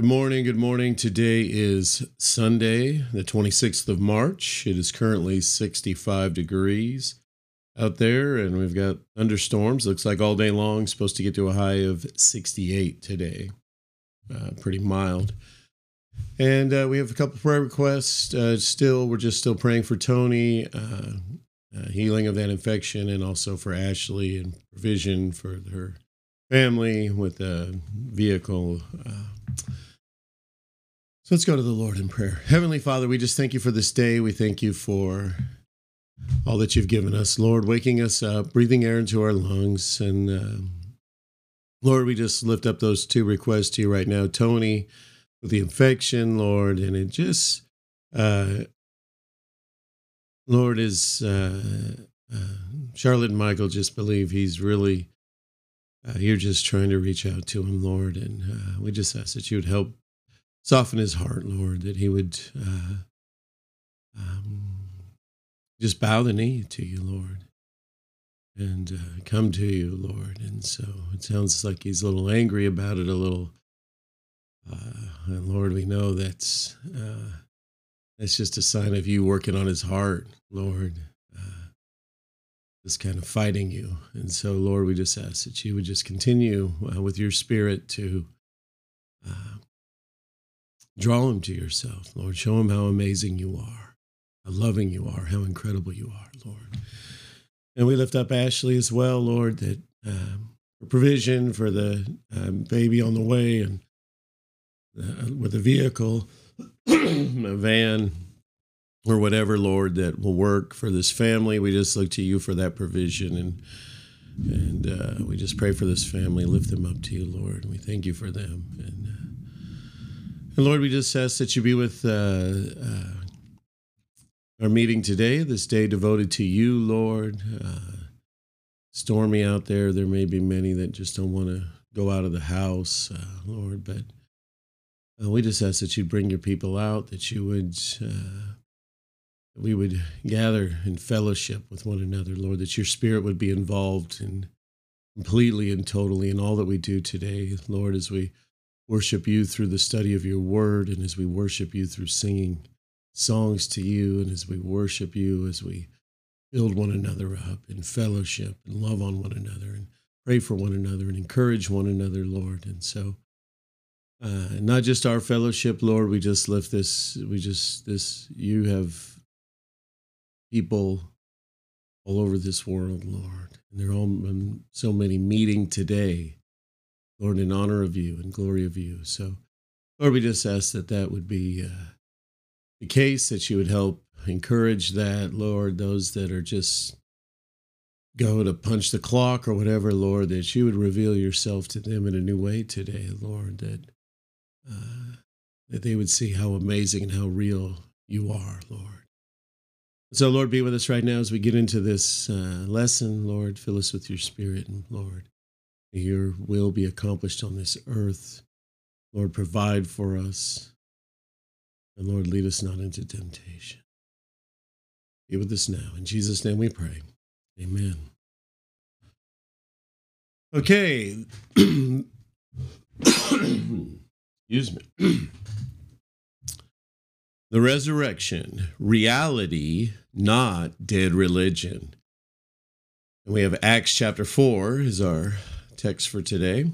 Good morning. Good morning. Today is Sunday, the 26th of March. It is currently 65 degrees out there, and we've got thunderstorms. Looks like all day long, supposed to get to a high of 68 today. Uh, pretty mild. And uh, we have a couple prayer requests. Uh, still, we're just still praying for Tony, uh, uh, healing of that infection, and also for Ashley and provision for her family with a vehicle. So let's go to the Lord in prayer. Heavenly Father, we just thank you for this day. We thank you for all that you've given us. Lord, waking us up, breathing air into our lungs. And uh, Lord, we just lift up those two requests to you right now. Tony with the infection, Lord, and it just, uh, Lord, is uh, uh, Charlotte and Michael just believe he's really, uh, you're just trying to reach out to him, Lord. And uh, we just ask that you would help soften his heart, Lord, that he would uh, um, just bow the knee to you, Lord, and uh, come to you, Lord. And so it sounds like he's a little angry about it, a little. Uh, and Lord, we know that's uh, that's just a sign of you working on his heart, Lord. Uh, just kind of fighting you. And so, Lord, we just ask that you would just continue uh, with your spirit to uh, Draw him to yourself, Lord. Show him how amazing you are, how loving you are, how incredible you are, Lord. And we lift up Ashley as well, Lord, that um, provision for the um, baby on the way and uh, with a vehicle, a van, or whatever, Lord, that will work for this family. We just look to you for that provision and and uh, we just pray for this family, lift them up to you, Lord. We thank you for them. And and Lord, we just ask that you be with uh, uh, our meeting today, this day devoted to you, Lord. Uh, stormy out there. There may be many that just don't want to go out of the house, uh, Lord, but uh, we just ask that you bring your people out, that you would. Uh, we would gather in fellowship with one another, Lord, that your spirit would be involved in completely and totally in all that we do today, Lord, as we worship you through the study of your word and as we worship you through singing songs to you and as we worship you as we build one another up in fellowship and love on one another and pray for one another and encourage one another lord. And so uh, not just our fellowship lord we just lift this we just this you have people all over this world lord. And they're all um, so many meeting today Lord, in honor of you and glory of you. So, Lord, we just ask that that would be uh, the case, that you would help encourage that, Lord, those that are just go to punch the clock or whatever, Lord, that you would reveal yourself to them in a new way today, Lord, that, uh, that they would see how amazing and how real you are, Lord. So, Lord, be with us right now as we get into this uh, lesson. Lord, fill us with your spirit, and Lord, your will be accomplished on this earth. Lord, provide for us. And Lord, lead us not into temptation. Be with us now. In Jesus' name we pray. Amen. Okay. Excuse me. the resurrection, reality, not dead religion. And we have Acts chapter 4 is our text for today.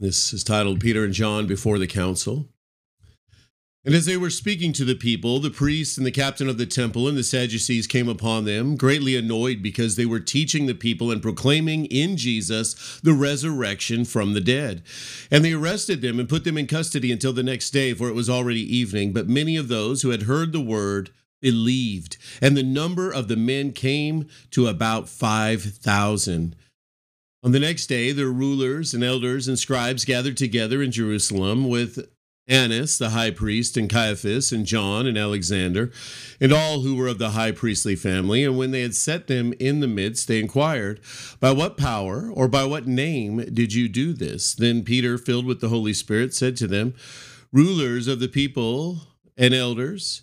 This is titled Peter and John Before the Council. And as they were speaking to the people, the priests and the captain of the temple and the Sadducees came upon them, greatly annoyed because they were teaching the people and proclaiming in Jesus the resurrection from the dead. And they arrested them and put them in custody until the next day, for it was already evening. But many of those who had heard the word believed, and the number of the men came to about 5,000. On the next day, the rulers and elders and scribes gathered together in Jerusalem with Annas, the high priest, and Caiaphas, and John, and Alexander, and all who were of the high priestly family. And when they had set them in the midst, they inquired, By what power or by what name did you do this? Then Peter, filled with the Holy Spirit, said to them, Rulers of the people and elders,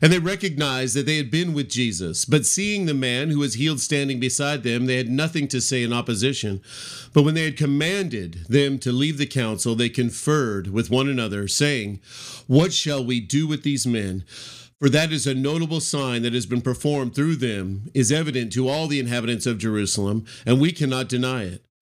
And they recognized that they had been with Jesus. But seeing the man who was healed standing beside them, they had nothing to say in opposition. But when they had commanded them to leave the council, they conferred with one another, saying, What shall we do with these men? For that is a notable sign that has been performed through them, is evident to all the inhabitants of Jerusalem, and we cannot deny it.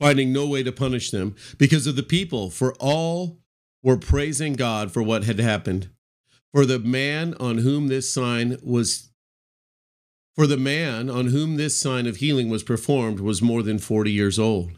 finding no way to punish them because of the people, for all were praising God for what had happened. For the man on whom this sign was for the man on whom this sign of healing was performed was more than 40 years old.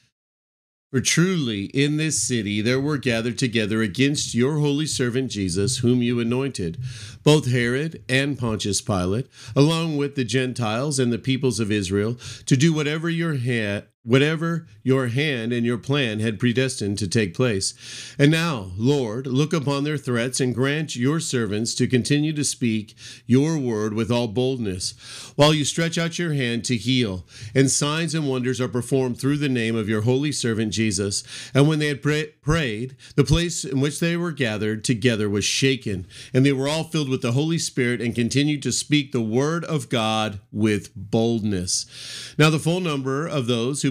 For truly in this city there were gathered together against your holy servant Jesus, whom you anointed, both Herod and Pontius Pilate, along with the Gentiles and the peoples of Israel, to do whatever your hand whatever your hand and your plan had predestined to take place. And now, Lord, look upon their threats and grant your servants to continue to speak your word with all boldness, while you stretch out your hand to heal, and signs and wonders are performed through the name of your holy servant Jesus. And when they had pray- prayed, the place in which they were gathered together was shaken, and they were all filled with the Holy Spirit and continued to speak the word of God with boldness. Now, the full number of those who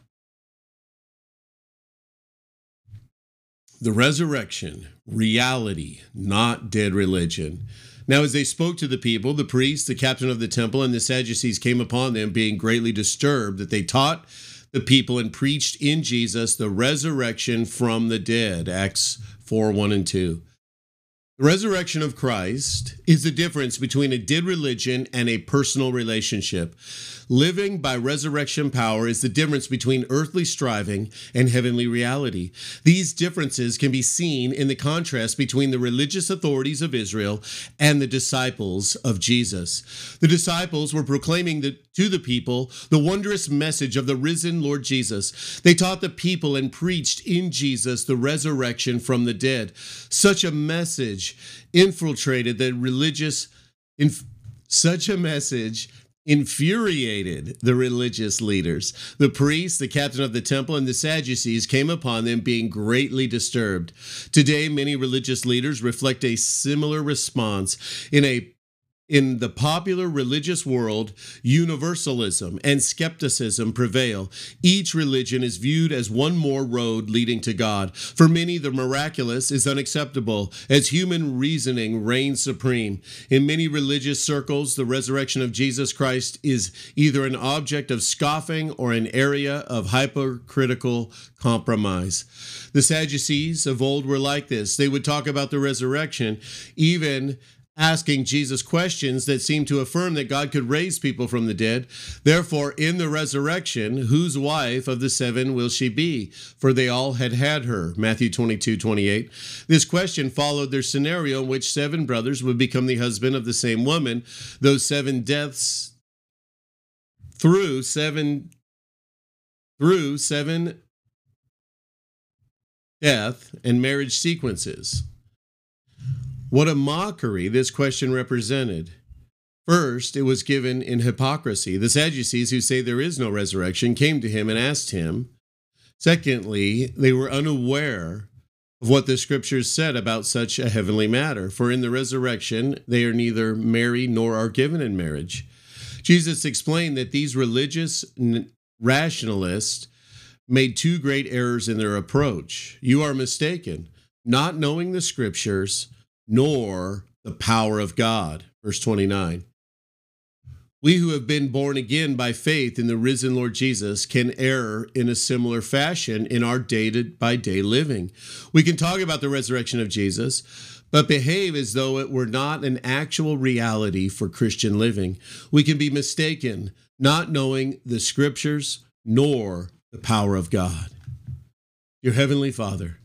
The resurrection, reality, not dead religion. Now, as they spoke to the people, the priests, the captain of the temple, and the Sadducees came upon them, being greatly disturbed that they taught the people and preached in Jesus the resurrection from the dead. Acts 4 1 and 2. The resurrection of Christ is the difference between a dead religion and a personal relationship. Living by resurrection power is the difference between earthly striving and heavenly reality. These differences can be seen in the contrast between the religious authorities of Israel and the disciples of Jesus. The disciples were proclaiming the, to the people the wondrous message of the risen Lord Jesus. They taught the people and preached in Jesus the resurrection from the dead. Such a message infiltrated the religious. Inf- such a message infuriated the religious leaders. The priests, the captain of the temple, and the Sadducees came upon them being greatly disturbed. Today, many religious leaders reflect a similar response in a in the popular religious world, universalism and skepticism prevail. Each religion is viewed as one more road leading to God. For many, the miraculous is unacceptable as human reasoning reigns supreme. In many religious circles, the resurrection of Jesus Christ is either an object of scoffing or an area of hypocritical compromise. The Sadducees of old were like this. They would talk about the resurrection, even asking Jesus questions that seem to affirm that God could raise people from the dead. Therefore, in the resurrection, whose wife of the seven will she be? For they all had had her. Matthew 22, 28. This question followed their scenario in which seven brothers would become the husband of the same woman. Those seven deaths through seven through seven death and marriage sequences. What a mockery this question represented. First, it was given in hypocrisy. The Sadducees, who say there is no resurrection, came to him and asked him. Secondly, they were unaware of what the scriptures said about such a heavenly matter. For in the resurrection, they are neither married nor are given in marriage. Jesus explained that these religious rationalists made two great errors in their approach. You are mistaken, not knowing the scriptures nor the power of God. Verse 29. We who have been born again by faith in the risen Lord Jesus can err in a similar fashion in our day by day living. We can talk about the resurrection of Jesus, but behave as though it were not an actual reality for Christian living. We can be mistaken, not knowing the scriptures nor the power of God. Your Heavenly Father,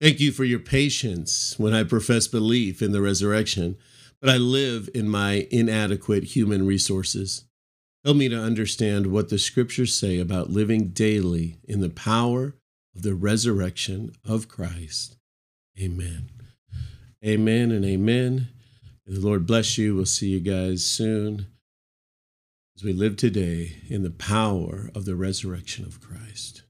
Thank you for your patience when I profess belief in the resurrection, but I live in my inadequate human resources. Help me to understand what the scriptures say about living daily in the power of the resurrection of Christ. Amen. Amen and amen. May the Lord bless you. We'll see you guys soon as we live today in the power of the resurrection of Christ.